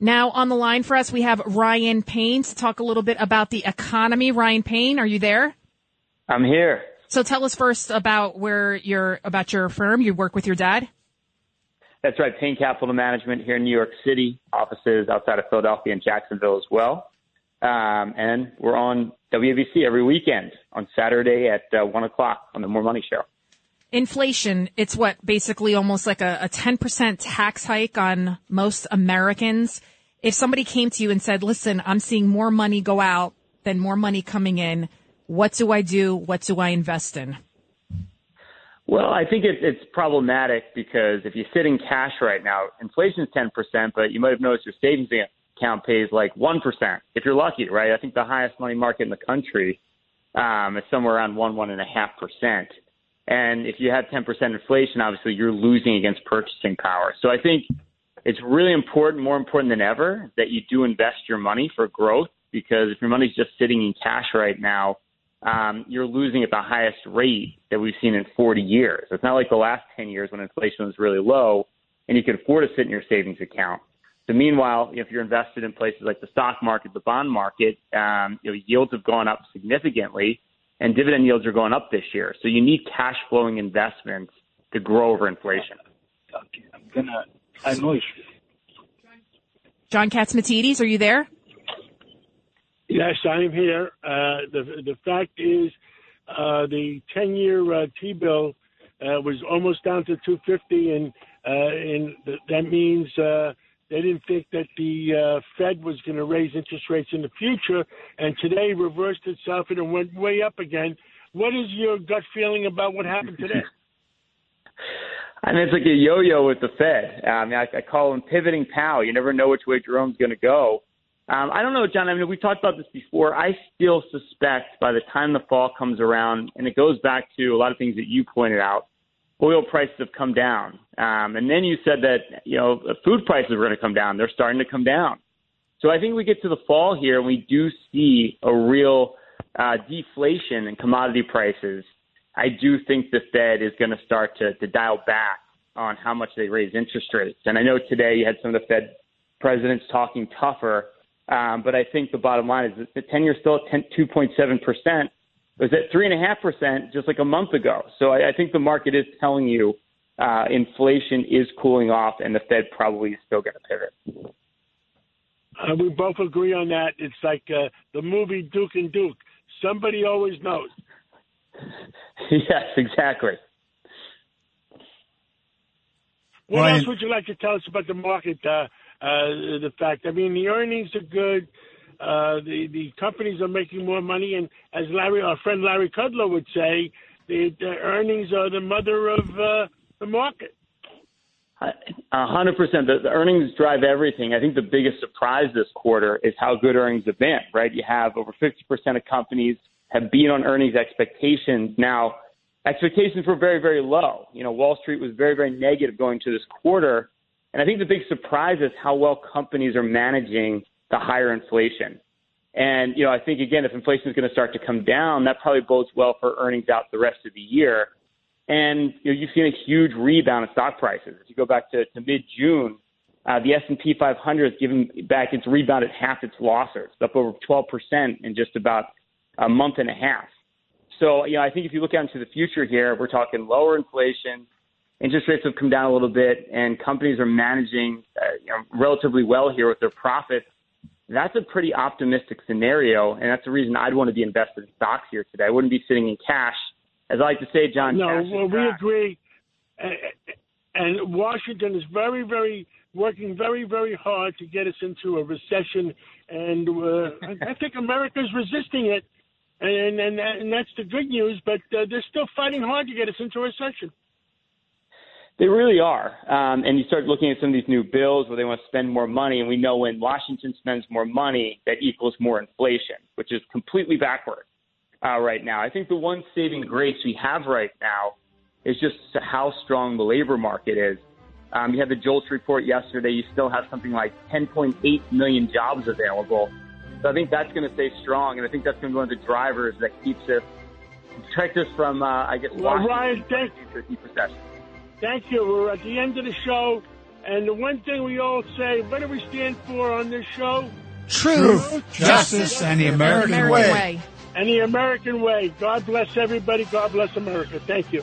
Now on the line for us, we have Ryan Payne to talk a little bit about the economy. Ryan Payne, are you there? I'm here. So tell us first about where you're, about your firm. You work with your dad? That's right. Payne Capital Management here in New York City, offices outside of Philadelphia and Jacksonville as well. Um, and we're on WABC every weekend on Saturday at uh, 1 o'clock on the More Money Show. Inflation, it's what, basically almost like a, a 10% tax hike on most Americans. If somebody came to you and said, listen, I'm seeing more money go out than more money coming in, what do I do? What do I invest in? Well, I think it, it's problematic because if you sit in cash right now, inflation is 10%, but you might have noticed your savings account pays like 1%, if you're lucky, right? I think the highest money market in the country um, is somewhere around 1, 1.5%. And if you have 10% inflation, obviously you're losing against purchasing power. So I think it's really important, more important than ever, that you do invest your money for growth because if your money's just sitting in cash right now, um, you're losing at the highest rate that we've seen in 40 years. It's not like the last 10 years when inflation was really low and you could afford to sit in your savings account. So meanwhile, if you're invested in places like the stock market, the bond market, um, you know, yields have gone up significantly and dividend yields are going up this year. So you need cash flowing investments to grow over inflation. Okay, I'm gonna, I know John Catsimatidis, are you there? Yes, I'm here. Uh, the the fact is, uh, the 10 year uh, T bill uh, was almost down to 250, and uh, and th- that means uh, they didn't think that the uh, Fed was going to raise interest rates in the future, and today reversed itself and it went way up again. What is your gut feeling about what happened today? I mean, it's like a yo-yo with the Fed. I mean, I, I call them pivoting pow. You never know which way Jerome's going to go. Um, I don't know, John. I mean, we talked about this before. I still suspect by the time the fall comes around, and it goes back to a lot of things that you pointed out, oil prices have come down. Um, and then you said that, you know, food prices were going to come down. They're starting to come down. So I think we get to the fall here and we do see a real uh, deflation in commodity prices. I do think the Fed is going to start to, to dial back on how much they raise interest rates. And I know today you had some of the Fed presidents talking tougher um, but I think the bottom line is the 10 year still at 2.7%. It was at 3.5% just like a month ago. So I, I think the market is telling you uh, inflation is cooling off and the Fed probably is still going to pivot. Uh, we both agree on that. It's like uh, the movie Duke and Duke. Somebody always knows. yes, exactly. What Ryan. else would you like to tell us about the market? Uh, uh, the fact. I mean, the earnings are good. Uh, the the companies are making more money, and as Larry, our friend Larry Kudlow would say, the, the earnings are the mother of uh, the market. A hundred percent. The earnings drive everything. I think the biggest surprise this quarter is how good earnings have been. Right, you have over fifty percent of companies have beat on earnings expectations. Now, expectations were very, very low. You know, Wall Street was very, very negative going to this quarter. And I think the big surprise is how well companies are managing the higher inflation. And, you know, I think again, if inflation is going to start to come down, that probably bodes well for earnings out the rest of the year. And, you know, you've seen a huge rebound in stock prices. If you go back to, to mid-June, uh, the S&P 500 has given back its rebound at half its losses, up over 12% in just about a month and a half. So, you know, I think if you look out into the future here, we're talking lower inflation, interest rates have come down a little bit and companies are managing uh, you know, relatively well here with their profits, that's a pretty optimistic scenario. And that's the reason I'd want to be invested in stocks here today. I wouldn't be sitting in cash. As I like to say, John. No, well, we agree. And Washington is very, very working very, very hard to get us into a recession. And uh, I think America's resisting it. And, and, and that's the good news, but uh, they're still fighting hard to get us into a recession. They really are. Um, and you start looking at some of these new bills where they want to spend more money, and we know when Washington spends more money, that equals more inflation, which is completely backward uh, right now. I think the one saving grace we have right now is just how strong the labor market is. Um, you had the JOLTS report yesterday. You still have something like 10.8 million jobs available. So I think that's going to stay strong, and I think that's going to be one of the drivers that keeps us protect us from, uh, I guess, well, Ryan, thank, deep recession. Thank you. We're at the end of the show, and the one thing we all say: what do we stand for on this show? Truth, Truth justice, and the American, American way. way. And the American way. God bless everybody. God bless America. Thank you.